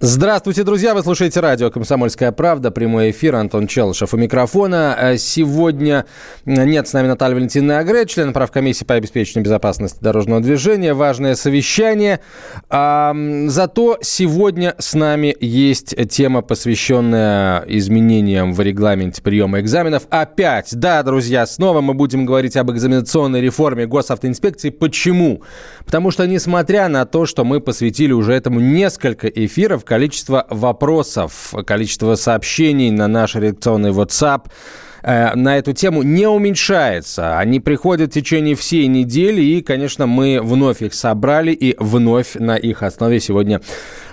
Здравствуйте, друзья! Вы слушаете радио «Комсомольская правда». Прямой эфир. Антон Челышев у микрофона. Э, Сегодня нет с нами Наталья Валентиновна Агре, член правкомиссии по обеспечению безопасности дорожного движения. Важное совещание. А, зато сегодня с нами есть тема, посвященная изменениям в регламенте приема экзаменов. Опять, да, друзья, снова мы будем говорить об экзаменационной реформе госавтоинспекции. Почему? Потому что, несмотря на то, что мы посвятили уже этому несколько эфиров, количество вопросов, количество сообщений на наш редакционный WhatsApp э, на эту тему не уменьшается. Они приходят в течение всей недели, и, конечно, мы вновь их собрали и вновь на их основе сегодня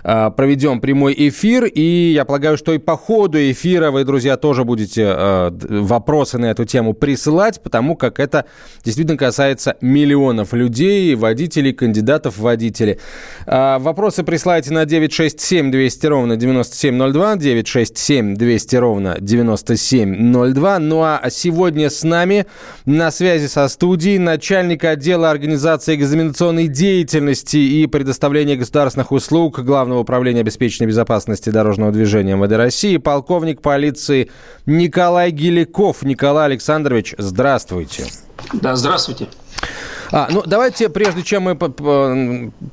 проведем прямой эфир. И я полагаю, что и по ходу эфира вы, друзья, тоже будете э, вопросы на эту тему присылать, потому как это действительно касается миллионов людей, водителей, кандидатов в водители. Э, вопросы присылайте на 967 200 ровно 9702, 967 200 ровно 9702. Ну а сегодня с нами на связи со студией начальник отдела организации экзаменационной деятельности и предоставления государственных услуг Главного управления обеспечения безопасности дорожного движения МВД России, полковник полиции Николай Геликов. Николай Александрович, здравствуйте. Да, здравствуйте. А, ну, давайте, прежде чем мы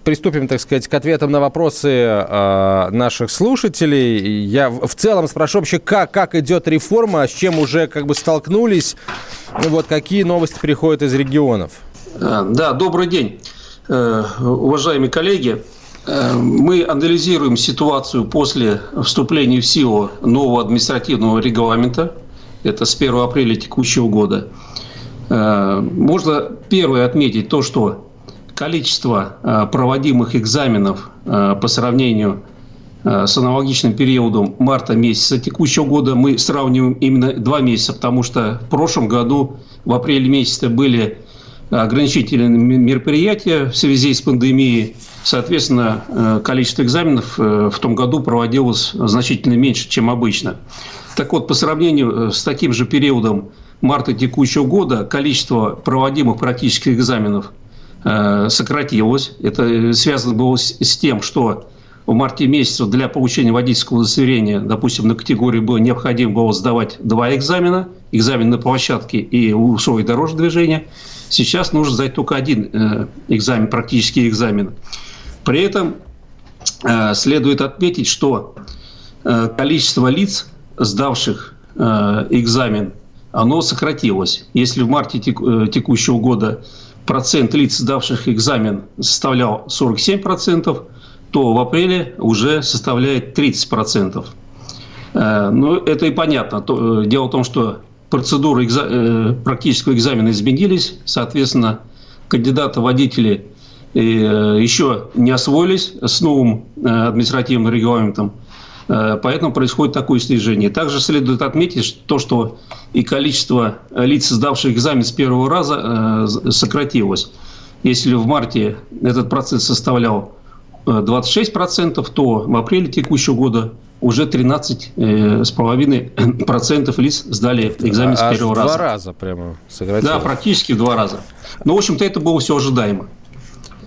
приступим, так сказать, к ответам на вопросы э, наших слушателей, я в целом спрошу вообще, как, как идет реформа, с чем уже как бы столкнулись, вот какие новости приходят из регионов? Да, добрый день, э, уважаемые коллеги. Э, мы анализируем ситуацию после вступления в силу нового административного регламента. Это с 1 апреля текущего года. Э, можно первое отметить то, что количество э, проводимых экзаменов по сравнению с аналогичным периодом марта месяца текущего года мы сравниваем именно два месяца, потому что в прошлом году в апреле месяце были ограничительные мероприятия в связи с пандемией. Соответственно, количество экзаменов в том году проводилось значительно меньше, чем обычно. Так вот, по сравнению с таким же периодом марта текущего года количество проводимых практических экзаменов сократилось. Это связано было с тем, что в марте месяце для получения водительского удостоверения, допустим, на категории было необходимо было сдавать два экзамена, экзамен на площадке и условия дорожного движения. Сейчас нужно сдать только один э, экзамен, практический экзамен. При этом э, следует отметить, что э, количество лиц, сдавших экзамен, оно сократилось. Если в марте текущего года процент лиц, сдавших экзамен, составлял 47%, то в апреле уже составляет 30%. Ну, это и понятно. Дело в том, что процедуры. Э, практического экзамена изменились, соответственно, кандидаты-водители э, еще не освоились с новым э, административным регламентом, поэтому происходит такое снижение. Также следует отметить то, что и количество лиц, сдавших экзамен с первого раза, сократилось. Если в марте этот процесс составлял 26%, то в апреле текущего года уже 13,5% лиц сдали экзамен с первого раза. два раза прямо сократилось. Да, практически в два раза. Но, в общем-то, это было все ожидаемо.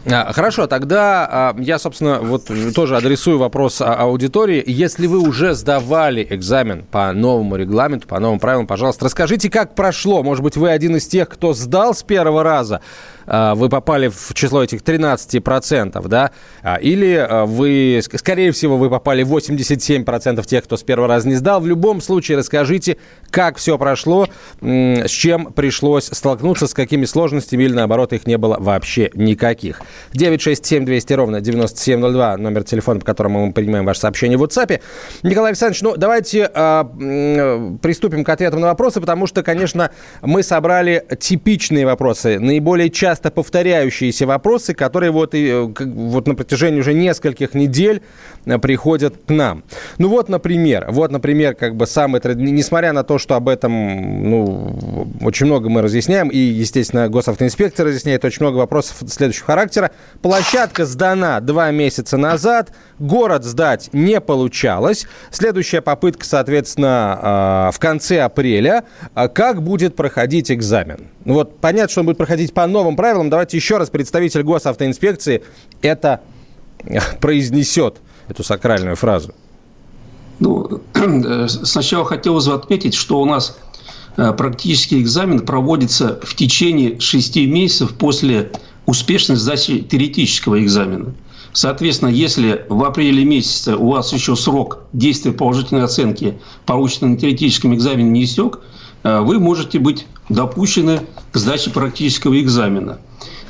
А, хорошо, тогда а, я, собственно, вот тоже адресую вопрос аудитории. Если вы уже сдавали экзамен по новому регламенту, по новым правилам, пожалуйста, расскажите, как прошло. Может быть, вы один из тех, кто сдал с первого раза, а, вы попали в число этих 13%, да? Или вы, скорее всего, вы попали в 87% тех, кто с первого раза не сдал. В любом случае, расскажите, как все прошло, с чем пришлось столкнуться, с какими сложностями или, наоборот, их не было вообще никаких. 967 200 ровно 9702, номер телефона, по которому мы принимаем ваше сообщение в WhatsApp. Николай Александрович, ну давайте э, приступим к ответам на вопросы, потому что, конечно, мы собрали типичные вопросы, наиболее часто повторяющиеся вопросы, которые вот, и, вот на протяжении уже нескольких недель приходят к нам. Ну вот, например, вот, например, как бы самый, несмотря на то, что об этом, ну, очень много мы разъясняем, и, естественно, госавтоинспекция разъясняет очень много вопросов следующего характера. Площадка сдана два месяца назад, город сдать не получалось. Следующая попытка, соответственно, а, в конце апреля. А как будет проходить экзамен? Ну вот понятно, что он будет проходить по новым правилам. Давайте еще раз представитель госавтоинспекции это произнесет, эту сакральную фразу. Ну, сначала хотелось бы отметить, что у нас э, практический экзамен проводится в течение шести месяцев после успешной сдачи теоретического экзамена. Соответственно, если в апреле месяце у вас еще срок действия положительной оценки, полученной на теоретическом экзамене, не истек, э, вы можете быть допущены к сдаче практического экзамена.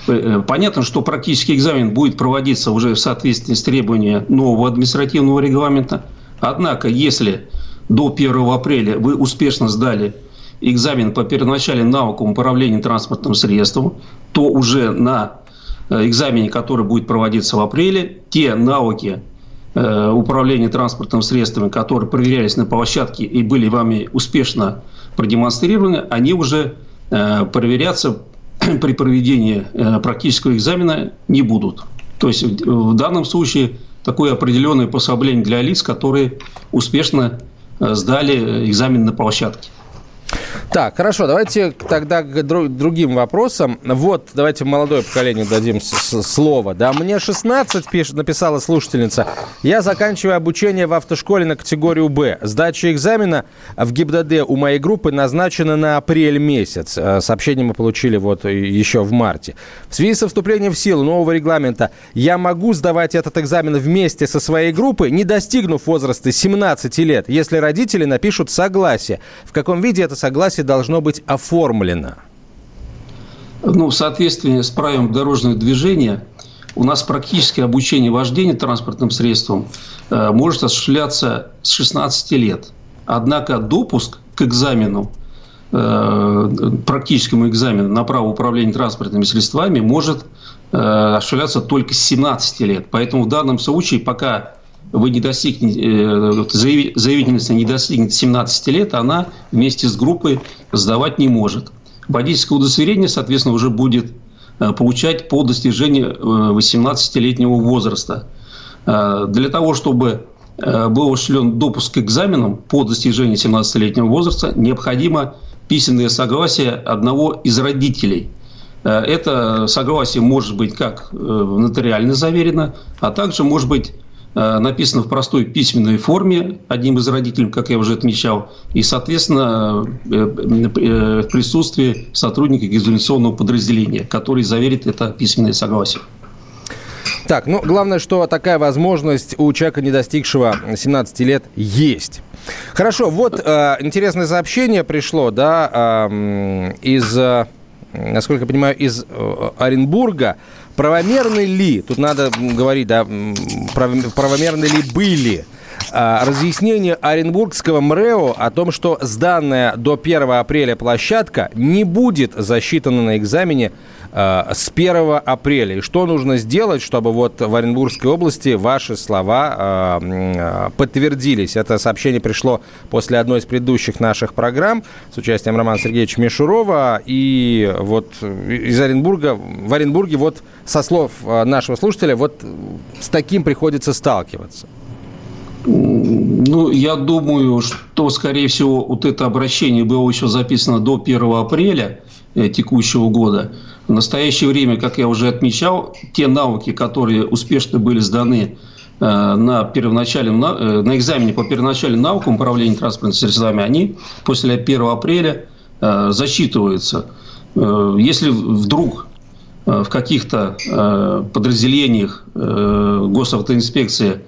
Э, понятно, что практический экзамен будет проводиться уже в соответствии с требованиями нового административного регламента. Однако, если до 1 апреля вы успешно сдали экзамен по первоначальным навыкам управления транспортным средством, то уже на Э, экзамене, который будет проводиться в апреле, те навыки э, управления транспортным средствами, которые проверялись на площадке и были вами успешно продемонстрированы, они уже э, проверяться при проведении практического экзамена не будут. То есть в данном случае такое определенное пособление для лиц, которые успешно сдали экзамен на площадке. Так, хорошо, давайте тогда к другим вопросам. Вот, давайте молодое поколению дадим слово. Да, мне 16, пишет, написала слушательница. Я заканчиваю обучение в автошколе на категорию «Б». Сдача экзамена в ГИБДД у моей группы назначена на апрель месяц. Э, сообщение мы получили вот еще в марте. В связи со вступлением в силу нового регламента я могу сдавать этот экзамен вместе со своей группой, не достигнув возраста 17 лет, если родители напишут согласие. В каком виде это согласие должно быть оформлено? Ну, в соответствии с правилом дорожного движения у нас практически обучение вождения транспортным средством э, может осуществляться с 16 лет. Однако допуск к экзамену, э, практическому экзамену на право управления транспортными средствами может э, осуществляться только с 17 лет. Поэтому в данном случае, пока вы не достигнете, э, заявительница не достигнет 17 лет, она вместе с группой сдавать не может. Водительское удостоверение, соответственно, уже будет э, получать по достижению 18-летнего э, возраста. Для того, чтобы был осуществлен допуск к экзаменам по достижению 17-летнего возраста, необходимо письменное согласие одного из родителей. Это согласие может быть как нотариально заверено, а также может быть написано в простой письменной форме одним из родителей, как я уже отмечал, и, соответственно, э, э, в присутствии сотрудника экзаменационного подразделения, который заверит это письменное согласие. Так, ну, главное, что такая возможность у человека, не достигшего 17 лет, есть. Хорошо, вот э, интересное сообщение пришло, да, э, из, э, насколько я понимаю, из э, Оренбурга. Правомерны ли, тут надо говорить, да, правомерны ли были разъяснение Оренбургского МРЭО о том, что сданная до 1 апреля площадка не будет засчитана на экзамене а, с 1 апреля. И что нужно сделать, чтобы вот в Оренбургской области ваши слова а, подтвердились? Это сообщение пришло после одной из предыдущих наших программ с участием Романа Сергеевича Мишурова. И вот из Оренбурга, в Оренбурге вот со слов нашего слушателя вот с таким приходится сталкиваться. Ну, я думаю, что, скорее всего, вот это обращение было еще записано до 1 апреля э, текущего года. В настоящее время, как я уже отмечал, те навыки, которые успешно были сданы э, на, первоначальном, э, на экзамене по первоначальным навыкам управления транспортными средствами, они после 1 апреля засчитываются. Если вдруг в каких-то подразделениях госавтоинспекции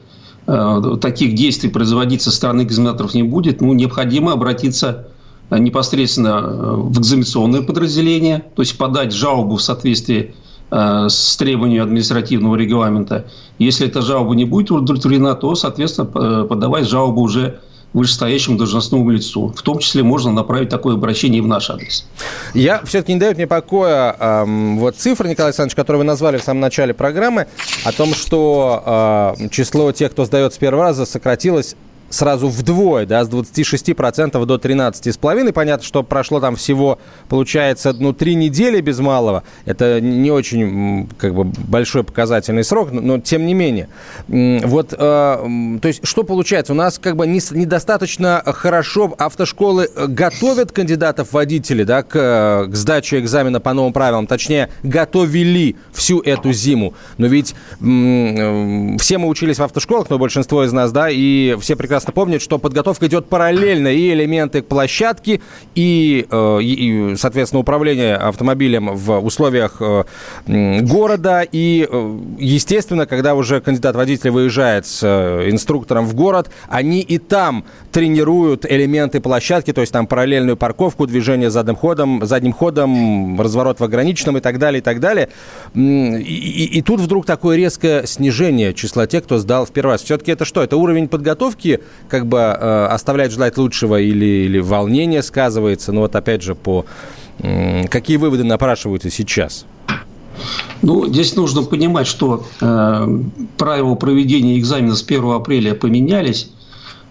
таких действий производить со стороны экзаменаторов не будет, ну, необходимо обратиться э, непосредственно э, в экзаменационное подразделение, то есть подать жалобу в соответствии э, с требованием административного регламента. Если эта жалоба не будет удовлетворена, то, соответственно, подавать жалобу уже вышестоящему должностному лицу. В том числе можно направить такое обращение и в наш адрес. Я все-таки не дает мне покоя эм, вот цифры, Николай Александрович, которые вы назвали в самом начале программы, о том, что э, число тех, кто сдает с первого раза, сократилось сразу вдвое, да, с 26% до 13,5%. Понятно, что прошло там всего, получается, ну, три недели без малого. Это не очень, как бы, большой показательный срок, но, но тем не менее. Вот, э, то есть, что получается? У нас, как бы, не, недостаточно хорошо автошколы готовят кандидатов водителей, да, к, к сдаче экзамена по новым правилам. Точнее, готовили всю эту зиму. Но ведь м- все мы учились в автошколах, но большинство из нас, да, и все прекрасно прекрасно помнят, что подготовка идет параллельно и элементы площадки, и, э, и соответственно, управление автомобилем в условиях э, города. И, э, естественно, когда уже кандидат-водитель выезжает с инструктором в город, они и там тренируют элементы площадки, то есть там параллельную парковку, движение задним ходом, задним ходом, разворот в ограниченном и так далее, и так далее. И, и, и тут вдруг такое резкое снижение числа тех, кто сдал в первый раз. Все-таки это что? Это уровень подготовки как бы э, оставляет желать лучшего или, или волнение сказывается. Но вот опять же, по э, какие выводы напрашиваются сейчас? Ну, здесь нужно понимать, что э, правила проведения экзамена с 1 апреля поменялись.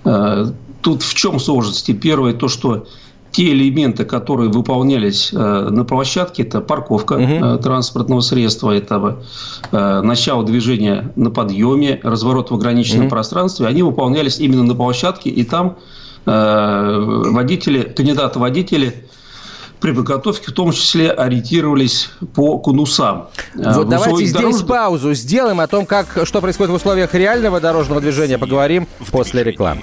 Э, тут в чем сложности? Первое, то, что те элементы, которые выполнялись э, на площадке, это парковка угу. транспортного средства, это э, начало движения на подъеме, разворот в ограниченном угу. пространстве, они выполнялись именно на площадке, и там водители, кандидаты-водители при подготовке в том числе ориентировались по конусам. Вот давайте здесь дорож... паузу сделаем о том, как, что происходит в условиях реального дорожного движения. Поговорим после рекламы.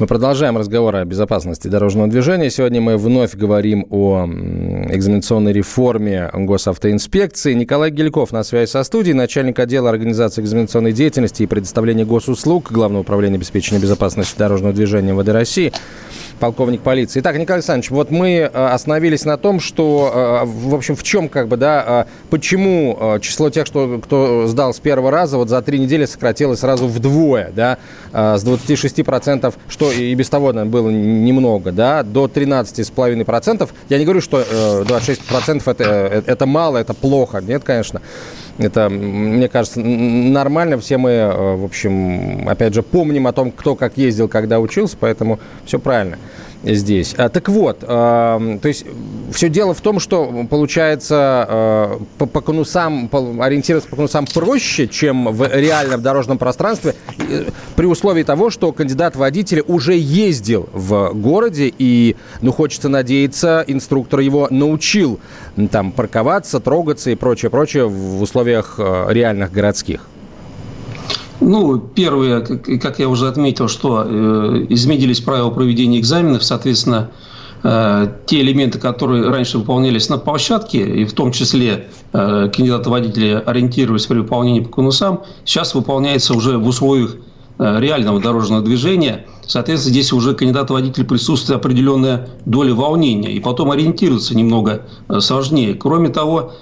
Мы продолжаем разговор о безопасности дорожного движения. Сегодня мы вновь говорим о экзаменационной реформе госавтоинспекции. Николай Гельков на связи со студией, начальник отдела организации экзаменационной деятельности и предоставления госуслуг Главного управления обеспечения безопасности дорожного движения МВД России полковник полиции. Итак, Николай Александрович, вот мы э, остановились на том, что, э, в общем, в чем, как бы, да, э, почему число тех, что, кто сдал с первого раза, вот за три недели сократилось сразу вдвое, да, с 26%, что и без того наверное, было немного, да, до 13,5%. Я не говорю, что 26% это, это мало, это плохо, нет, конечно. Это, мне кажется, нормально. Все мы, в общем, опять же, помним о том, кто как ездил, когда учился, поэтому все правильно здесь. А, так вот, э, то есть все дело в том, что получается э, по, по конусам, по, ориентироваться по конусам проще, чем в реальном дорожном пространстве, э, при условии того, что кандидат водителя уже ездил в городе, и, ну, хочется надеяться, инструктор его научил там парковаться, трогаться и прочее, прочее в условиях э, реальных городских. Ну, первое, как я уже отметил, что э, изменились правила проведения экзаменов, соответственно, э, те элементы, которые раньше выполнялись на площадке, и в том числе э, кандидаты-водители ориентировались при выполнении по конусам, сейчас выполняется уже в условиях реального дорожного движения. Соответственно, здесь уже кандидат-водитель присутствует определенная доля волнения, и потом ориентироваться немного сложнее. Кроме того,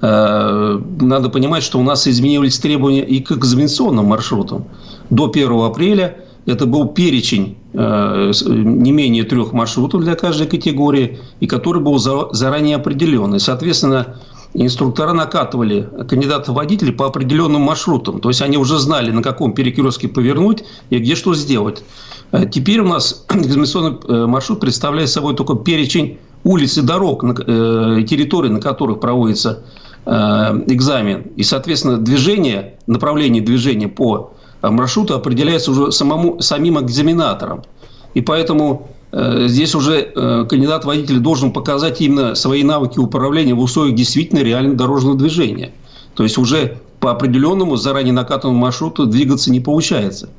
надо понимать, что у нас изменились требования и к экзаменационным маршрутам. До 1 апреля это был перечень э, не менее трех маршрутов для каждой категории, и который был заранее определен. И, соответственно, инструктора накатывали кандидатов водителей по определенным маршрутам. То есть они уже знали, на каком перекрестке повернуть и где что сделать. А теперь у нас экзаменационный э, маршрут представляет собой только перечень улиц и дорог, э, территорий, на которых проводится э, экзамен. И, соответственно, движение, направление движения по маршруту определяется уже самому, самим экзаменатором. И поэтому Э, здесь уже э, кандидат водитель должен показать именно свои навыки управления в условиях действительно реального дорожного движения. То есть уже по определенному заранее накатанному маршруту двигаться не получается.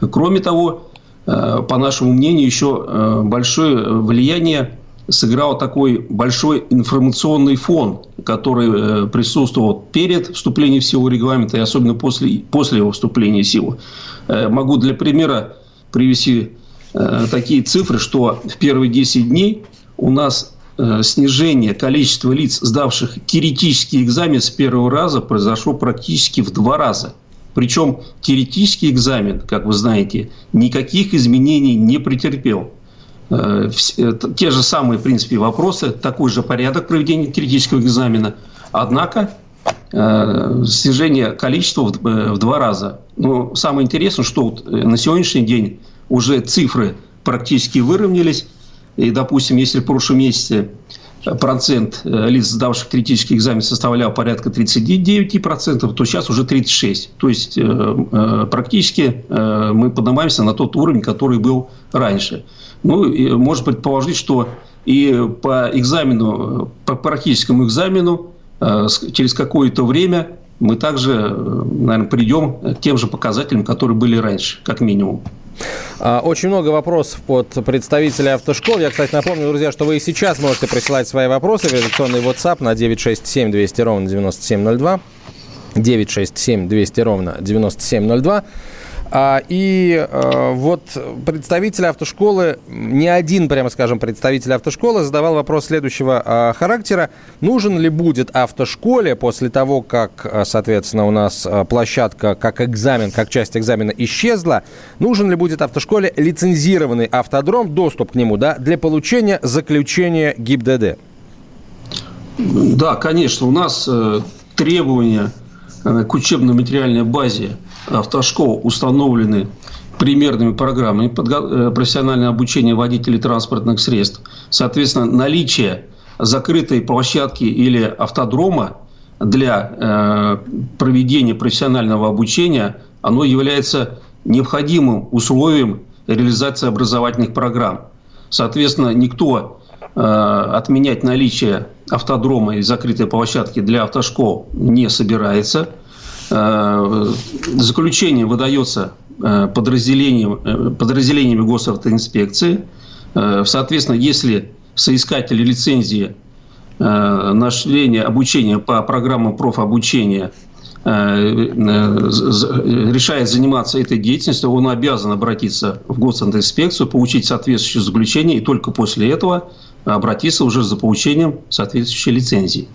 Кроме того, э, по нашему мнению, еще большое влияние сыграл такой большой информационный фон, который присутствовал перед вступлением в силу регламента и особенно после, после его вступления в силу. Могу для примера привести Э, такие цифры, что в первые 10 дней у нас э, снижение количества лиц, сдавших теоретический экзамен с первого раза, произошло практически в два раза. Причем теоретический экзамен, как вы знаете, никаких изменений не претерпел. Э, те же самые, в принципе, вопросы, такой же порядок проведения теоретического экзамена. Однако снижение количества в два раза. Но самое интересное, что на сегодняшний день уже цифры практически выровнялись. И, допустим, если в прошлом месяце процент э, лиц, сдавших критический экзамен, составлял порядка 39%, то сейчас уже 36%. То есть, э, э, практически мы поднимаемся на тот уровень, который был раньше. Ну, и можно предположить, что и по экзамену, по практическому экзамену через какое-то время мы также, наверное, придем к тем же показателям, которые были раньше, как минимум. А, очень много вопросов под представителей автошкол. Я, кстати, напомню, друзья, что вы и сейчас можете присылать свои вопросы в редакционный WhatsApp на 967 200 ровно 9702. 967 200 ровно 9702. А, и а, вот представитель автошколы, не один, прямо скажем, представитель автошколы задавал вопрос следующего а, характера. Нужен ли будет автошколе после того, как, соответственно, у нас площадка как экзамен, как часть экзамена исчезла, нужен ли будет автошколе лицензированный автодром, доступ к нему, да, для получения заключения ГИБДД? Да, конечно, у нас э, требования э, к учебно-материальной базе – автошкол установлены примерными программами э, профессиональное обучение водителей транспортных средств. Соответственно, наличие закрытой площадки или автодрома для э, проведения профессионального обучения, оно является необходимым условием реализации образовательных программ. Соответственно, никто э, отменять наличие автодрома и закрытой площадки для автошкол не собирается – заключение выдается э, подразделением, э, подразделениями госавтоинспекции. Соответственно, если соискатели лицензии на осуществление обучения по программам профобучения решает заниматься этой деятельностью, он обязан обратиться в госавтоинспекцию, получить соответствующее заключение и только после этого обратиться уже за получением соответствующей лицензии.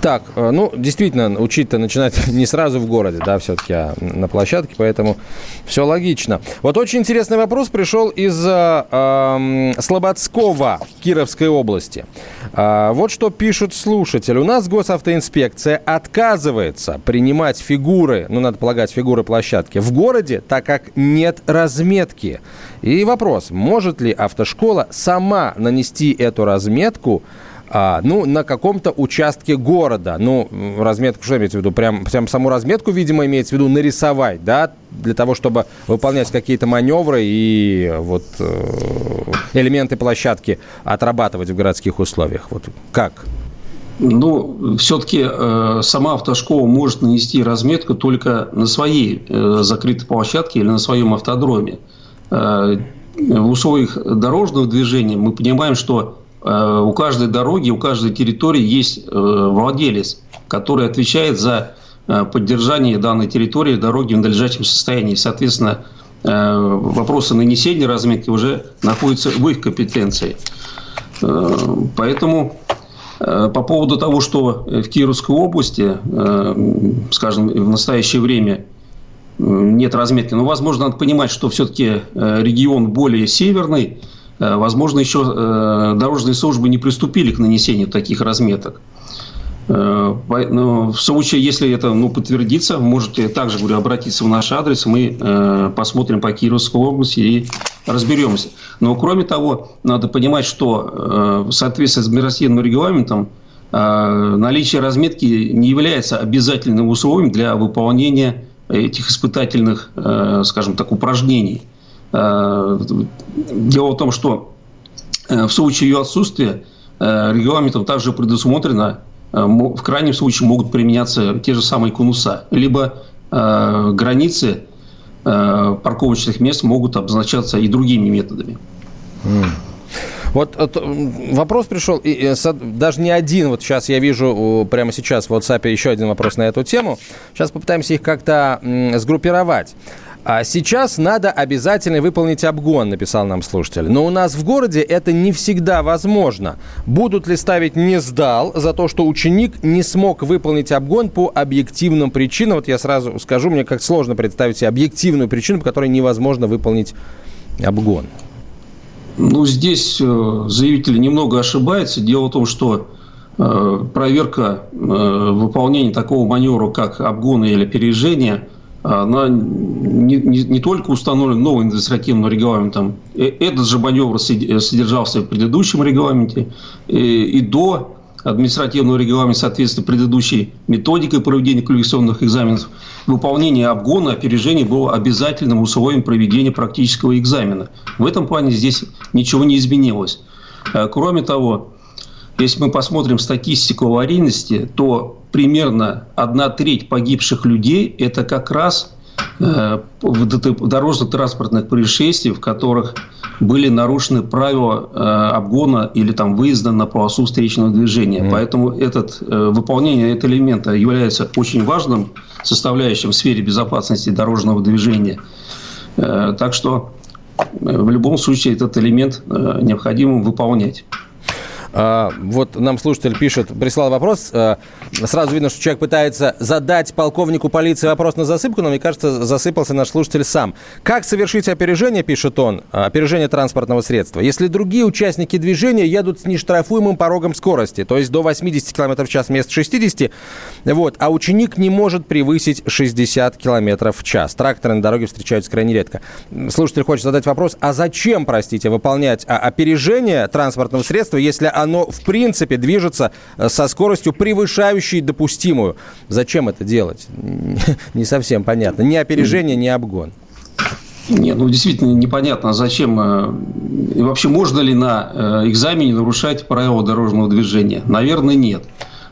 Так, э, ну, действительно, учить-то начинать не сразу в городе, да, все-таки, а на площадке, поэтому все логично. Вот очень интересный вопрос пришел из э, э, Слободского, Кировской области. Э, вот что пишут слушатели. У нас госавтоинспекция отказывается принимать фигуры, ну, надо полагать, фигуры площадки в городе, так как нет разметки. И вопрос, может ли автошкола сама нанести эту разметку а, ну, на каком-то участке города. Ну, разметку, что имеется в виду? Прям, прям саму разметку, видимо, имеется в виду нарисовать, да, для того, чтобы выполнять какие-то маневры и вот э, элементы площадки отрабатывать в городских условиях. Вот как? Ну, все-таки э, сама автошкола может нанести разметку только на своей э, закрытой площадке или на своем автодроме. Э, в условиях дорожного движения мы понимаем, что у каждой дороги, у каждой территории есть э, владелец, который отвечает за э, поддержание данной территории дороги в надлежащем состоянии. Соответственно, вопросы нанесения разметки уже находятся в их компетенции. Поэтому по поводу того, что в Кировской области, скажем, в настоящее время нет разметки, но, возможно, надо понимать, что все-таки регион более северный, Э, возможно, еще э, дорожные службы не приступили к нанесению таких разметок. Э, но в случае, если это ну, подтвердится, можете также говорю, обратиться в наш адрес, мы э, посмотрим по Кировской области и разберемся. Но кроме того, надо понимать, что э, в соответствии с миросъедным регламентом э, наличие разметки не является обязательным условием для выполнения этих испытательных, э, скажем так, упражнений. Э, дело в том, что э, в случае ее отсутствия э, регламентом также предусмотрено в крайнем случае могут применяться те же самые конуса, либо границы парковочных мест могут обозначаться и другими методами. Вот, вот вопрос пришел, и, и, даже не один, вот сейчас я вижу прямо сейчас в WhatsApp еще один вопрос на эту тему. Сейчас попытаемся их как-то сгруппировать. А сейчас надо обязательно выполнить обгон, написал нам слушатель. Но у нас в городе это не всегда возможно. Будут ли ставить «не сдал» за то, что ученик не смог выполнить обгон по объективным причинам? Вот я сразу скажу, мне как сложно представить себе объективную причину, по которой невозможно выполнить обгон. Ну, здесь э, заявитель немного ошибается. Дело в том, что э, проверка э, выполнения такого маневра, как обгон или опережение – она не, не, не только установлена новым административным регламентом, э, этот же маневр содержался в предыдущем регламенте, и, э, и до административного регламента, соответственно, предыдущей методикой проведения квалификационных экзаменов, выполнение обгона, опережения было обязательным условием проведения практического экзамена. В этом плане здесь ничего не изменилось. Э, кроме того, если мы посмотрим статистику аварийности, то примерно одна треть погибших людей – это как раз э, дорожно-транспортных происшествий, в которых были нарушены правила э, обгона или там выезда на полосу встречного движения. Mm. Поэтому этот, э, выполнение этого элемента является очень важным составляющим в сфере безопасности дорожного движения. Так что в любом случае этот элемент необходимо выполнять. А, вот нам слушатель пишет, прислал вопрос. А, сразу видно, что человек пытается задать полковнику полиции вопрос на засыпку, но мне кажется, засыпался наш слушатель сам. Как совершить опережение, пишет он, а, опережение транспортного средства, если другие участники движения едут с нештрафуемым порогом скорости, то есть до 80 км в час вместо 60, вот, а ученик не может превысить 60 км в час. Тракторы на дороге встречаются крайне редко. Слушатель хочет задать вопрос, а зачем, простите, выполнять опережение транспортного средства, если оно в принципе движется э, со скоростью, превышающей допустимую. Зачем это делать? Не совсем понятно. Ни опережение, ни обгон. Нет, ну действительно непонятно, зачем э, и вообще можно ли на э, экзамене нарушать правила дорожного движения. Наверное, нет.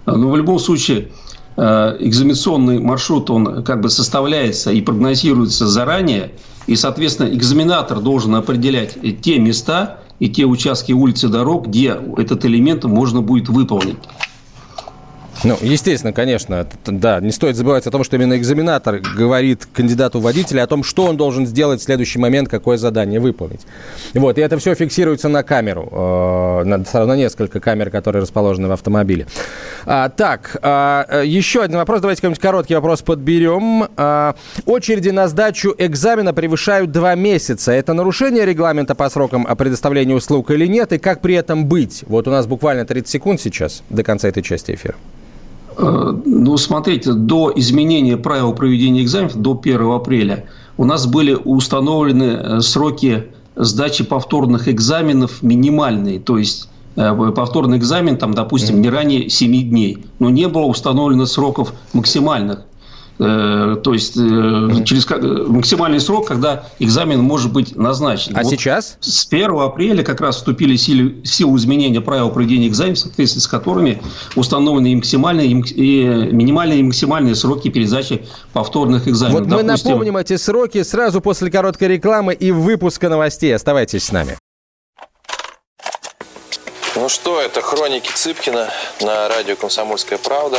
Но в любом случае экзаменационный маршрут, он как бы составляется и прогнозируется заранее, и, соответственно, экзаменатор должен определять те места, и те участки улиц и дорог, где этот элемент можно будет выполнить. Ну, естественно, конечно, да, не стоит забывать о том, что именно экзаменатор говорит кандидату водителя о том, что он должен сделать в следующий момент, какое задание выполнить. Вот, и это все фиксируется на камеру, э, на, на несколько камер, которые расположены в автомобиле. А, так, а, еще один вопрос, давайте какой-нибудь короткий вопрос подберем. А, очереди на сдачу экзамена превышают два месяца. Это нарушение регламента по срокам предоставления услуг или нет, и как при этом быть? Вот у нас буквально 30 секунд сейчас до конца этой части эфира. Э, ну, смотрите, до изменения правил проведения экзаменов, до 1 апреля, у нас были установлены э, сроки сдачи повторных экзаменов минимальные. То есть, э, повторный экзамен, там, допустим, не ранее 7 дней. Но не было установлено сроков максимальных. Э, то есть э, через максимальный срок, когда экзамен может быть назначен. А вот сейчас? С 1 апреля как раз вступили в силу, в силу изменения правил проведения экзамена, в соответствии с которыми установлены и максимальные, и минимальные и максимальные сроки передачи повторных экзаменов. Вот Допустим, мы напомним эти сроки сразу после короткой рекламы и выпуска новостей. Оставайтесь с нами. Ну что, это хроники Цыпкина на радио «Комсомольская правда».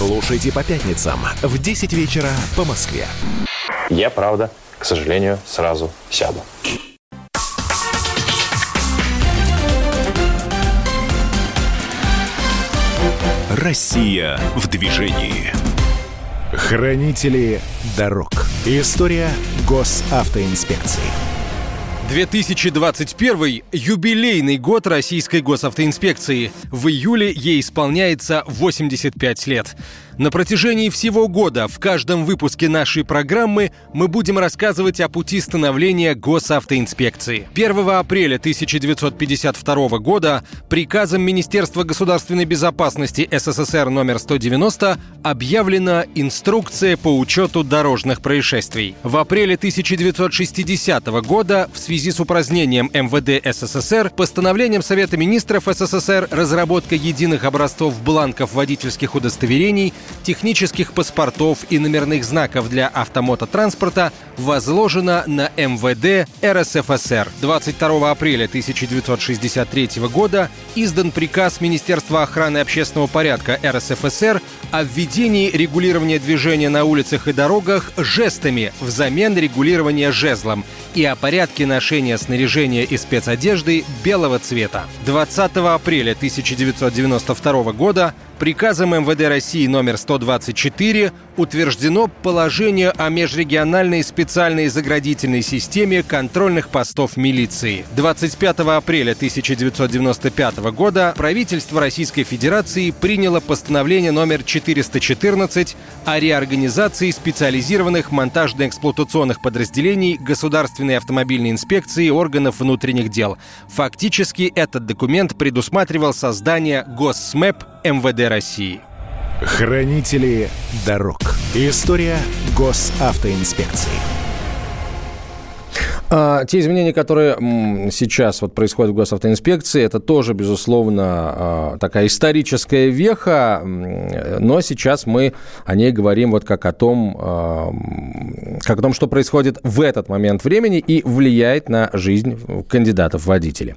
Слушайте по пятницам в 10 вечера по Москве. Я, правда, к сожалению, сразу сяду. Россия в движении. Хранители дорог. История госавтоинспекции. 2021 – юбилейный год российской госавтоинспекции. В июле ей исполняется 85 лет. На протяжении всего года в каждом выпуске нашей программы мы будем рассказывать о пути становления госавтоинспекции. 1 апреля 1952 года приказом Министерства государственной безопасности СССР номер 190 объявлена инструкция по учету дорожных происшествий. В апреле 1960 года в связи с упразднением МВД СССР постановлением Совета министров СССР разработка единых образцов бланков водительских удостоверений технических паспортов и номерных знаков для автомототранспорта возложена на МВД РСФСР. 22 апреля 1963 года издан приказ Министерства охраны общественного порядка РСФСР о введении регулирования движения на улицах и дорогах жестами взамен регулирования жезлом и о порядке ношения снаряжения и спецодежды белого цвета. 20 апреля 1992 года приказом МВД России номер 124 утверждено положение о межрегиональной специальной заградительной системе контрольных постов милиции. 25 апреля 1995 года правительство Российской Федерации приняло постановление номер 414 о реорганизации специализированных монтажно-эксплуатационных подразделений Государственной автомобильной инспекции органов внутренних дел. Фактически этот документ предусматривал создание Госсмэп МВД России. Хранители дорог. История госавтоинспекции. А, те изменения, которые сейчас вот происходят в госавтоинспекции, это тоже, безусловно, а, такая историческая веха, но сейчас мы о ней говорим вот как о том, а, как о том, что происходит в этот момент времени и влияет на жизнь кандидатов в водители.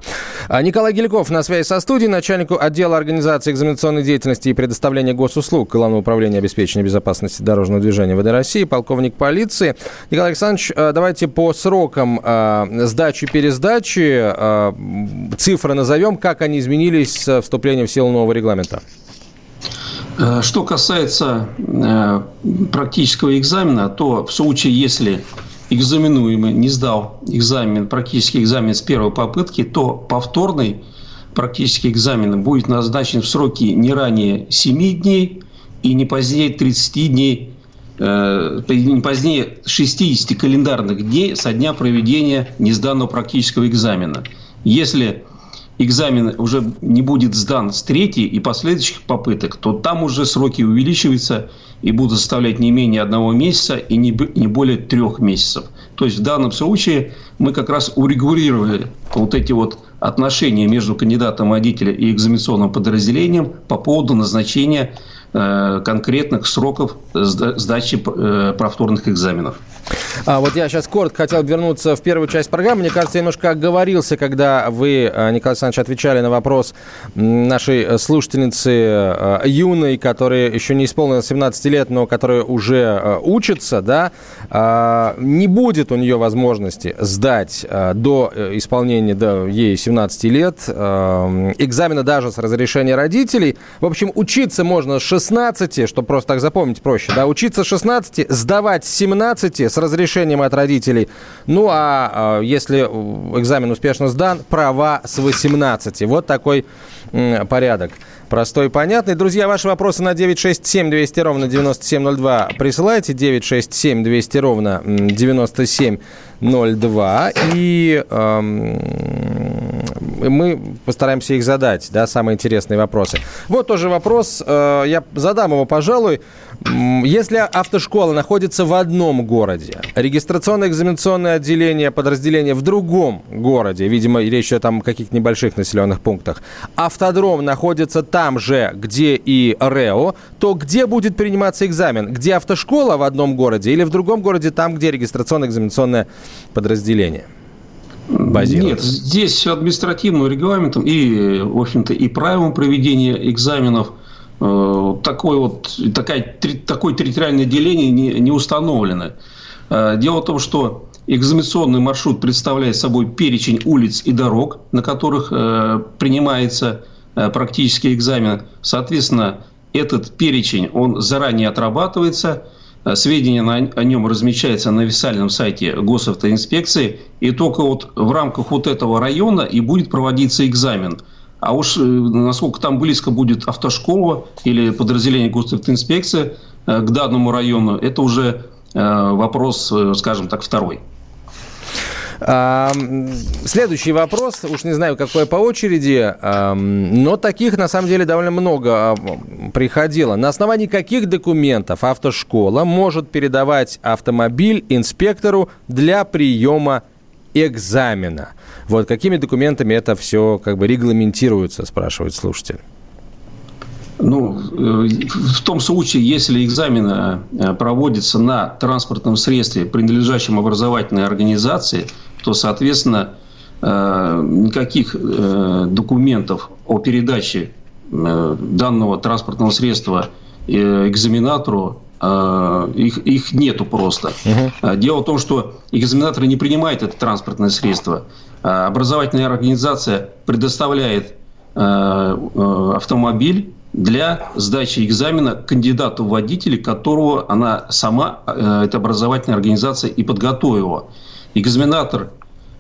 Николай Гельков на связи со студией, начальнику отдела организации экзаменационной деятельности и предоставления госуслуг Главного управления обеспечения безопасности дорожного движения ВД России, полковник полиции. Николай Александрович, давайте по срокам э, сдачи, пересдачи, э, цифры назовем, как они изменились с вступлением в силу нового регламента? Э, что касается э, практического экзамена, то в случае, если экзаменуемый не сдал экзамен, практический экзамен с первой попытки, то повторный практический экзамен будет назначен в сроки не ранее 7 дней и не позднее 30 дней не позднее 60 календарных дней со дня проведения несданного практического экзамена. Если экзамен уже не будет сдан с третьей и последующих попыток, то там уже сроки увеличиваются и будут составлять не менее одного месяца и не, не более трех месяцев. То есть в данном случае мы как раз урегулировали вот эти вот отношения между кандидатом водителя и экзаменационным подразделением по поводу назначения Э, конкретных сроков сдачи э, повторных экзаменов. А вот я сейчас коротко хотел вернуться в первую часть программы. Мне кажется, я немножко оговорился, когда вы, э, Николай Александрович, отвечали на вопрос нашей слушательницы юной, которая еще не исполнилось 17 лет, но которая уже учится, да, а, не будет у нее возможности сдать до исполнения до ей 17 лет экзамена даже с разрешения родителей. В общем, учиться можно с 16 16, чтобы просто так запомнить проще, да, учиться 16, сдавать 17 с разрешением от родителей. Ну, а, а если экзамен успешно сдан, права с 18. Вот такой порядок. Простой и понятный. Друзья, ваши вопросы на 967 200 ровно 9702 присылайте. 967 200 ровно 9702. И эм, мы постараемся их задать, да, самые интересные вопросы. Вот тоже вопрос, э, я задам его, пожалуй. Если автошкола находится в одном городе, регистрационно-экзаменационное отделение, подразделение в другом городе, видимо, речь идет о каких-то небольших населенных пунктах, автодром находится там же, где и РЭО, то где будет приниматься экзамен? Где автошкола в одном городе или в другом городе, там, где регистрационно-экзаменационное подразделение? Нет, здесь административным регламентом и, в общем-то, и правилам проведения экзаменов э, такой вот, такая, такое территориальное деление не, не установлено. Э, дело в том, что экзаменационный маршрут представляет собой перечень улиц и дорог, на которых э, принимается практический экзамен. Соответственно, этот перечень, он заранее отрабатывается – сведения о нем размещаются на официальном сайте госавтоинспекции, и только вот в рамках вот этого района и будет проводиться экзамен. А уж э, насколько там близко будет автошкола или подразделение госавтоинспекции э, к данному району, это уже вопрос, скажем так, второй. Следующий вопрос, уж не знаю, какой по очереди, но таких на самом деле довольно много приходило. На основании каких документов автошкола может передавать автомобиль инспектору для приема экзамена? Вот какими документами это все как бы регламентируется, спрашивает слушатель. Ну, э, в том случае, если экзамен э, проводится на транспортном средстве, принадлежащем образовательной организации, то, соответственно, э, никаких документов о передаче данного транспортного средства экзаменатору их, их нету просто. Угу. Дело в том, что экзаменаторы не принимают это транспортное средство. Образовательная организация предоставляет автомобиль для сдачи экзамена кандидату в которого она сама, э, эта образовательная организация, и подготовила. Экзаменатор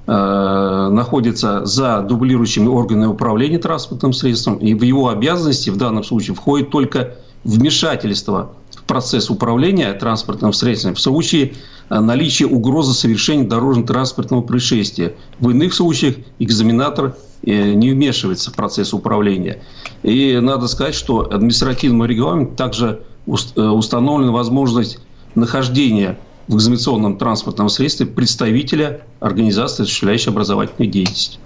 э, находится за дублирующими органами управления транспортным средством, и в его обязанности в данном случае входит только вмешательство в процесс управления транспортным средством в случае э, наличия угрозы совершения дорожно-транспортного происшествия. В иных случаях экзаменатор не вмешивается в процесс управления. И надо сказать, что административным регламентом также э, установлена возможность нахождения в экзаменационном транспортном средстве представителя организации, осуществляющей образовательную деятельность.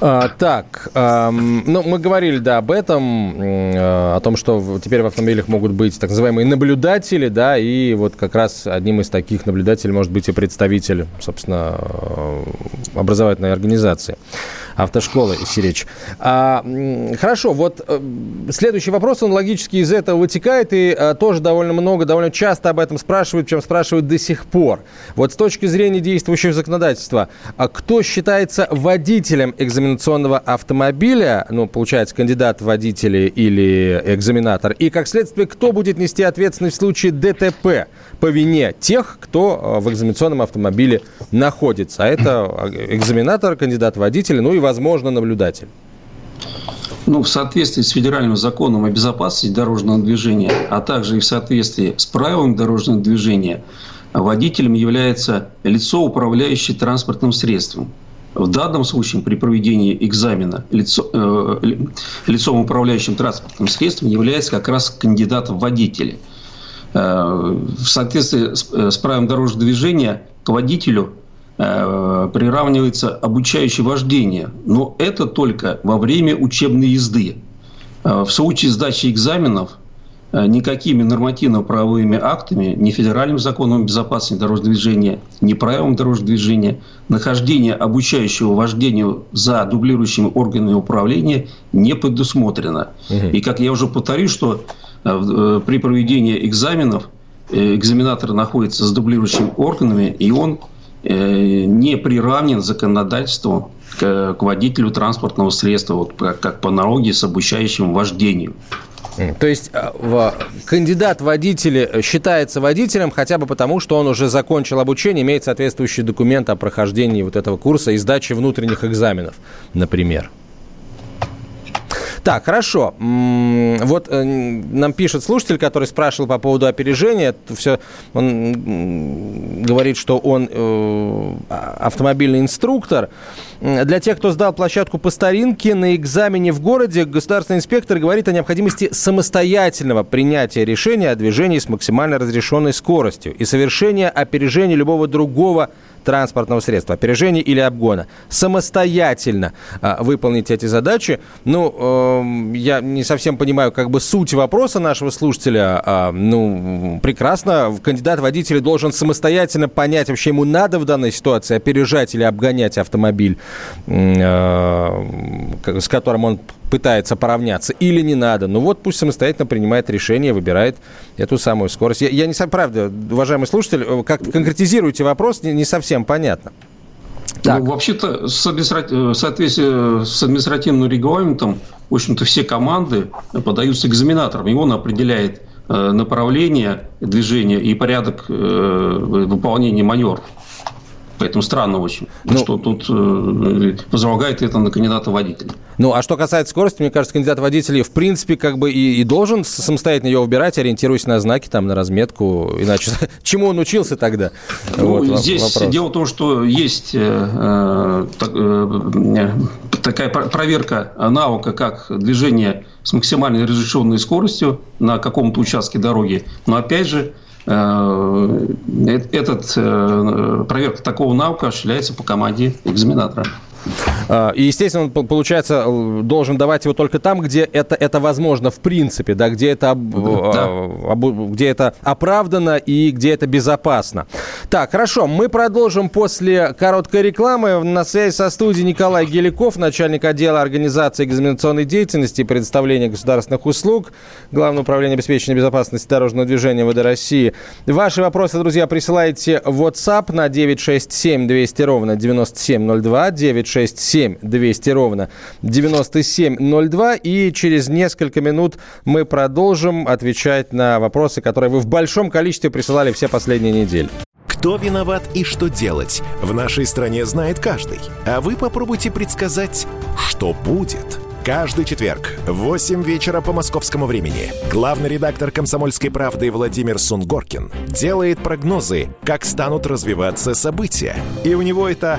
А, так, ну, мы говорили, да, об этом, э, о том, что теперь в автомобилях могут быть так называемые наблюдатели, да, и вот как раз одним из таких наблюдателей может быть и представитель, собственно, э, образовательной организации автошколы Сиречь. А, хорошо, вот э, следующий вопрос, он логически из этого вытекает, и а, тоже довольно много, довольно часто об этом спрашивают, чем спрашивают до сих пор. Вот с точки зрения действующего законодательства, а кто считается водителем экзаменационного автомобиля, ну, получается, кандидат в водители или экзаменатор, и, как следствие, кто будет нести ответственность в случае ДТП по вине тех, кто в экзаменационном автомобиле находится. А это экзаменатор, кандидат в водители, ну и возможно, наблюдатель? Ну, в соответствии с федеральным законом о безопасности дорожного движения, а также и в соответствии с правилами дорожного движения, водителем является лицо, управляющее транспортным средством. В данном случае при проведении экзамена лицо, э, лицом, управляющим транспортным средством, является как раз кандидат в водители. Э, в соответствии с, э, с правилом дорожного движения к водителю Э, приравнивается обучающее вождение, но это только во время учебной езды. В случае сдачи экзаменов никакими нормативно-правовыми актами, ни федеральным законом безопасности дорожного движения, ни правилам дорожного движения, нахождение обучающего вождению за дублирующими органами управления не предусмотрено. Угу. И как я уже повторю, что при проведении экзаменов экзаменатор находится с дублирующими органами, и он Э, не приравнен законодательству к, водителю транспортного средства, вот как, по аналогии с обучающим вождению. То есть э, кандидат водителя считается водителем хотя бы потому, что он уже закончил обучение, имеет соответствующий документ о прохождении вот этого курса и сдаче внутренних экзаменов, например. Так, хорошо. Вот э, нам пишет слушатель, который спрашивал по поводу опережения. Все, он говорит, что он э, а, автомобильный инструктор. Для тех, кто сдал площадку по старинке, на экзамене в городе государственный инспектор говорит о необходимости самостоятельного принятия решения о движении с максимально разрешенной скоростью и совершения опережения любого другого транспортного средства, опережения или обгона, самостоятельно а, выполнить эти задачи. Ну, э, я не совсем понимаю как бы суть вопроса нашего слушателя. А, ну, прекрасно, кандидат водитель должен самостоятельно понять, вообще ему надо в данной ситуации опережать или обгонять автомобиль, э, с которым он пытается поравняться, или не надо. Ну вот пусть самостоятельно принимает решение, выбирает эту самую скорость. Я, я не сам, правда, уважаемый слушатель, э, как конкретизируете вопрос, не, не совсем понятно. Так. Ну, вообще-то, с в соответствии с административным регламентом, в общем-то, все команды подаются экзаменаторам. И он определяет э, направление движения и порядок э, выполнения маневров. Поэтому странно очень, ну, что тут э, возлагает это на кандидата водителя. Ну, а что касается скорости, мне кажется, кандидат водителей в принципе как бы и, и должен самостоятельно ее выбирать, ориентируясь на знаки, там, на разметку. Иначе чему он учился тогда? Ну, вот, здесь вопрос. дело в том, что есть э, э, такая проверка навыка, как движение с максимальной разрешенной скоростью на каком-то участке дороги. Но опять же, Э, этот, э, проверка такого навыка осуществляется по команде экзаменатора. А, и, естественно, он, получается, должен давать его только там, где это, это возможно в принципе, да, где это, да. где это оправдано и где это безопасно. Так, хорошо, мы продолжим после короткой рекламы. На связи со студией Николай Геликов, начальник отдела организации экзаменационной деятельности и предоставления государственных услуг, Главное управление обеспечения безопасности дорожного движения ВД России. Ваши вопросы, друзья, присылайте в WhatsApp на 967 200 ровно 9702, 967 967 200 ровно 9702. И через несколько минут мы продолжим отвечать на вопросы, которые вы в большом количестве присылали все последние недели. Кто виноват и что делать, в нашей стране знает каждый. А вы попробуйте предсказать, что будет – Каждый четверг в 8 вечера по московскому времени главный редактор «Комсомольской правды» Владимир Сунгоркин делает прогнозы, как станут развиваться события. И у него это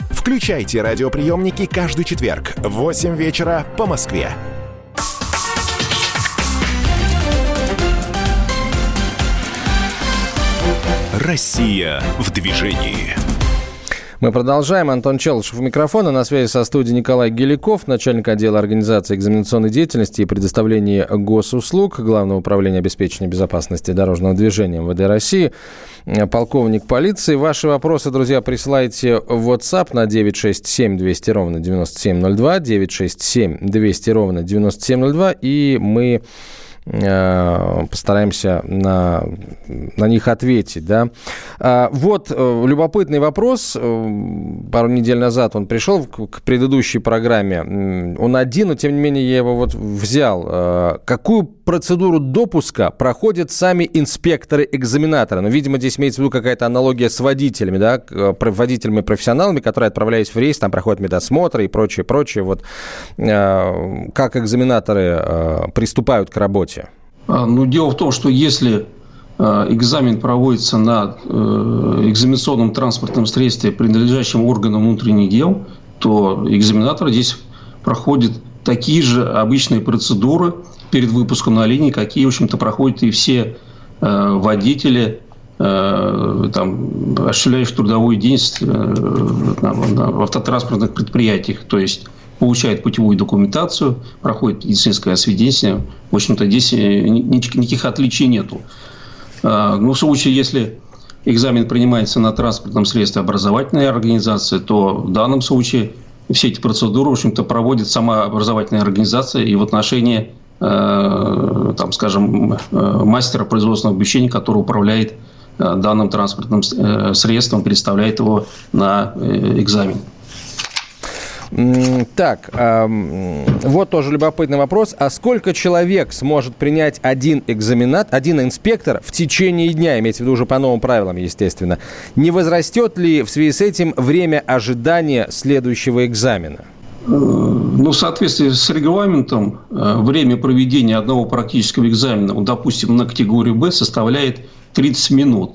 Включайте радиоприемники каждый четверг в 8 вечера по Москве. Россия в движении. Мы продолжаем. Антон Челышев у микрофона. На связи со студией Николай Геликов, начальник отдела организации экзаменационной деятельности и предоставления госуслуг Главного управления обеспечения безопасности дорожного движения МВД России, полковник полиции. Ваши вопросы, друзья, присылайте в WhatsApp на 967 200 ровно 9702, 967 200 ровно 9702, и мы Э, постараемся на, на них ответить. Да? А, вот э, любопытный вопрос. Э, пару недель назад он пришел к предыдущей программе. Он один, но тем не менее я его вот взял. Какую процедуру допуска проходят сами инспекторы-экзаменаторы? Ну, видимо, здесь имеется в виду какая-то аналогия с водителями, да, водителями-профессионалами, которые отправляясь в рейс, там проходят медосмотры и прочее, прочее. Вот как экзаменаторы приступают к работе? А, ну, дело в том, что если а, экзамен проводится на э, экзаменационном транспортном средстве, принадлежащем органам внутренних дел, то экзаменатор здесь проходит такие же обычные процедуры перед выпуском на линии, какие, в общем-то, проходят и все э, водители, э, там, осуществляющие трудовую деятельность в автотранспортных предприятиях. То есть получает путевую документацию, проходит медицинское освидетельствование. В общем-то, здесь э, никаких отличий нету. А, Но ну, в случае, если экзамен принимается на транспортном средстве образовательной организации, то в данном случае все эти процедуры, в общем-то, проводит сама образовательная организация и в отношении, э, там, скажем, э, мастера производственного обучения, который управляет данным транспортным средством, представляет его на экзамен. Так, вот тоже любопытный вопрос. А сколько человек сможет принять один экзаменат, один инспектор в течение дня, имеется в виду уже по новым правилам, естественно? Не возрастет ли в связи с этим время ожидания следующего экзамена? Э, ну, в соответствии с регламентом, э, время проведения одного практического экзамена, допустим, на категорию Б составляет 30 минут.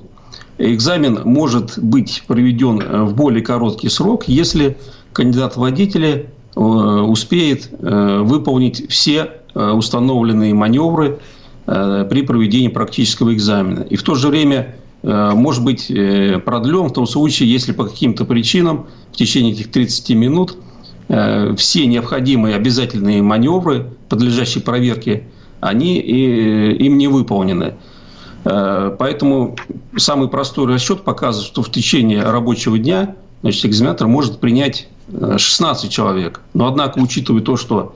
Экзамен может быть проведен э, в более короткий срок, если кандидат в водители э, успеет э, выполнить все э, установленные маневры при проведении практического экзамена. И в то же время может быть продлен в том случае, если по каким-то причинам в течение этих 30 минут все необходимые обязательные маневры, подлежащие проверке, они им не выполнены. Поэтому самый простой расчет показывает, что в течение рабочего дня значит, экзаменатор может принять 16 человек. Но, однако, учитывая то, что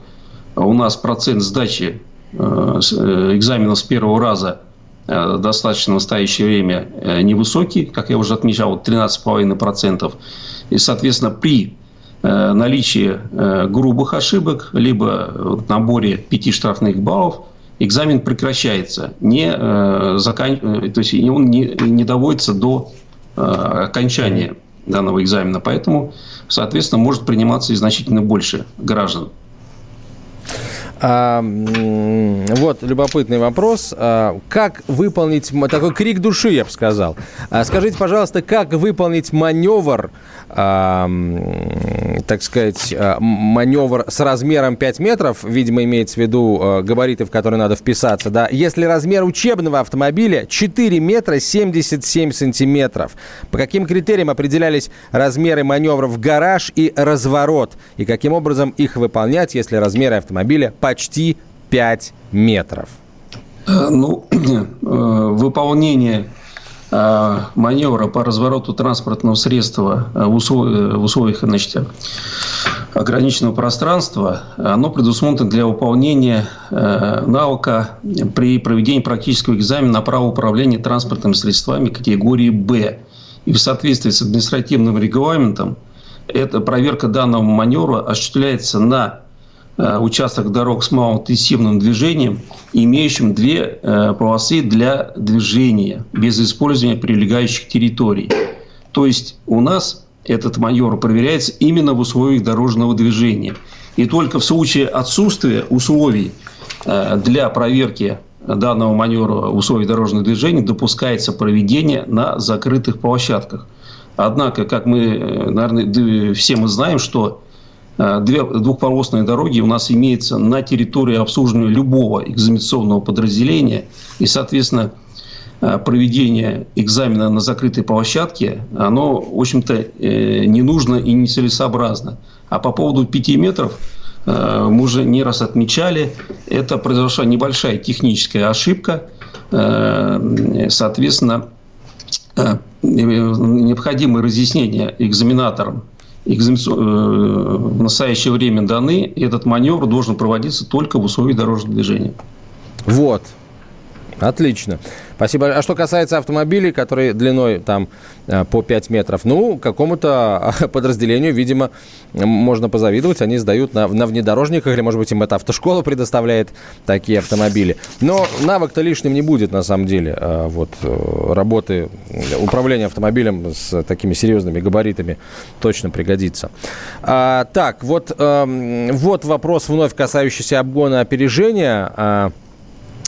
у нас процент сдачи э, э, экзаменов с первого раза э, достаточно в настоящее время невысокий, как я уже отмечал, 13,5%. И, соответственно, при наличии грубых ошибок, либо наборе пяти штрафных баллов, экзамен прекращается, не закан... то есть он не, не доводится до окончания данного экзамена. Поэтому, соответственно, может приниматься и значительно больше граждан. А, вот любопытный вопрос. А, как выполнить такой крик души, я бы сказал. А, скажите, пожалуйста, как выполнить маневр, а, так сказать, а, маневр с размером 5 метров, видимо, имеется в виду а, габариты, в которые надо вписаться, да, если размер учебного автомобиля 4 метра 77 сантиметров. По каким критериям определялись размеры маневров гараж и разворот? И каким образом их выполнять, если размеры автомобиля по почти 5 метров. Э, ну, э, выполнение э, маневра по развороту транспортного средства в условиях значит, ограниченного пространства, оно предусмотрено для выполнения навыка при проведении практического экзамена на право управления транспортными средствами категории «Б». И в соответствии с административным регламентом эта проверка данного маневра осуществляется на участок дорог с малоинтенсивным движением, имеющим две э, полосы для движения без использования прилегающих территорий. То есть у нас этот майор проверяется именно в условиях дорожного движения. И только в случае отсутствия условий э, для проверки данного маневра в условиях дорожного движения допускается проведение на закрытых площадках. Однако, как мы, наверное, все мы знаем, что Э, две двухполосные дороги у нас имеются на территории обслуживания любого экзаменационного подразделения. И, соответственно, э, проведение экзамена на закрытой площадке, оно, в общем-то, э, не нужно и нецелесообразно. А по поводу 5 метров, мы уже не раз отмечали, это произошла небольшая техническая ошибка. Соответственно, необходимые разъяснения экзаменаторам Э, в настоящее время даны, и этот маневр должен проводиться только в условиях дорожного движения. Вот. Отлично. Спасибо. А что касается автомобилей, которые длиной там э, по 5 метров, ну, какому-то подразделению, видимо, можно позавидовать. Они сдают на, на внедорожниках, или, может быть, им эта автошкола предоставляет такие автомобили. Но навык-то лишним не будет, на самом деле. А вот э, работы, управления автомобилем с такими серьезными габаритами точно пригодится. А, так, вот, а, вот вопрос вновь касающийся обгона опережения.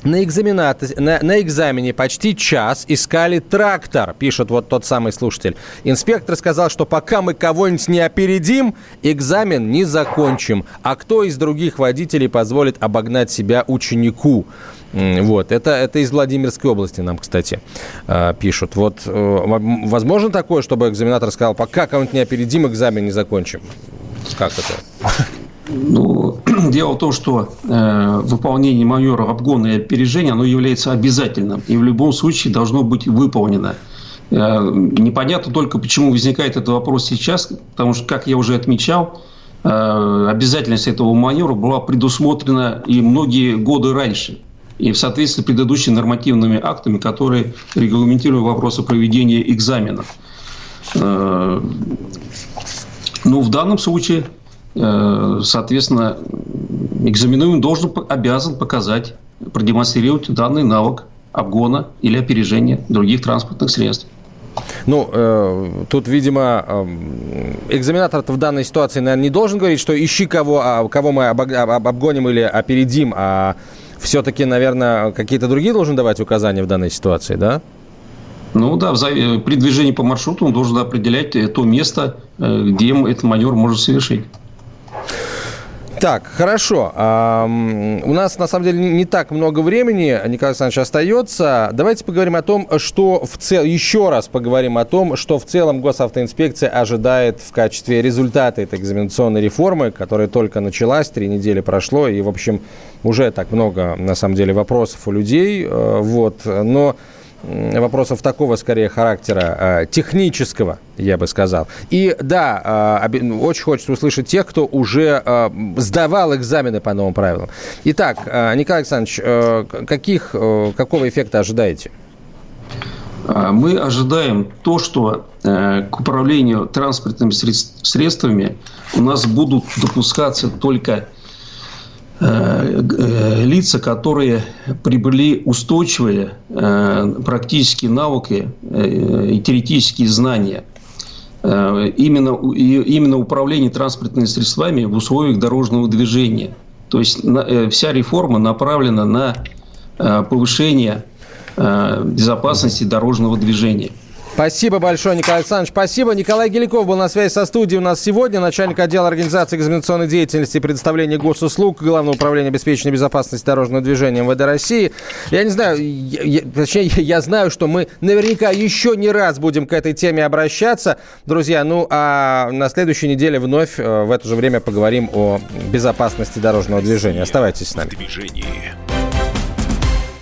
А, на, экзаменат, на, на экзамене почти час искали трактор, пишет вот тот самый слушатель. Инспектор сказал, что пока мы кого-нибудь не опередим, экзамен не закончим. А кто из других водителей позволит обогнать себя ученику? Вот, это, это из Владимирской области нам, кстати, э, пишут. Вот, э, возможно такое, чтобы экзаменатор сказал, пока кого-нибудь не опередим, экзамен не закончим? Как это? Ну, дело в том, что э, выполнение маневров обгона и опережения, оно является обязательным. И в любом случае должно быть выполнено. Непонятно только, почему возникает этот вопрос сейчас, потому что, как я уже отмечал, обязательность этого маневра была предусмотрена и многие годы раньше. И в соответствии с предыдущими нормативными актами, которые регламентируют вопросы проведения экзаменов. Ну, в данном случае Э, соответственно, экзаменуемый должен, обязан показать, продемонстрировать данный навык обгона или опережения других транспортных средств. Ну, э, тут, видимо, э, экзаменатор в данной ситуации, наверное, не должен говорить, что ищи кого, а, кого мы об, об, обгоним или опередим, а все-таки, наверное, какие-то другие должен давать указания в данной ситуации, да? Ну да, э, при движении по маршруту он должен определять то место, где этот маневр может совершить. Так, хорошо. у нас, на самом деле, не так много времени, Николай Александрович, остается. Давайте поговорим о том, что в целом, еще раз поговорим о том, что в целом госавтоинспекция ожидает в качестве результата этой экзаменационной реформы, которая только началась, три недели прошло, и, в общем, уже так много, на самом деле, вопросов у людей. Э, вот, но вопросов такого, скорее, характера э, технического, я бы сказал. И да, э, очень хочется услышать тех, кто уже э, сдавал экзамены по новым правилам. Итак, Николай Александрович, каких, какого эффекта ожидаете? Мы ожидаем то, что к управлению транспортными средствами у нас будут допускаться только лица, которые приобрели устойчивые э, практические навыки и теоретические знания. Именно, именно управление транспортными средствами в условиях дорожного движения. То есть вся реформа направлена на повышение безопасности дорожного движения. Спасибо большое, Николай Александрович. Спасибо. Николай Геликов был на связи со студией у нас сегодня. Начальник отдела организации экзаменационной деятельности и предоставления госуслуг Главного управления обеспечения безопасности дорожного движения МВД России. Я не знаю, я, я, точнее, я знаю, что мы наверняка еще не раз будем к этой теме обращаться. Друзья, ну а на следующей неделе вновь э, в это же время поговорим о безопасности дорожного движения. Оставайтесь с нами.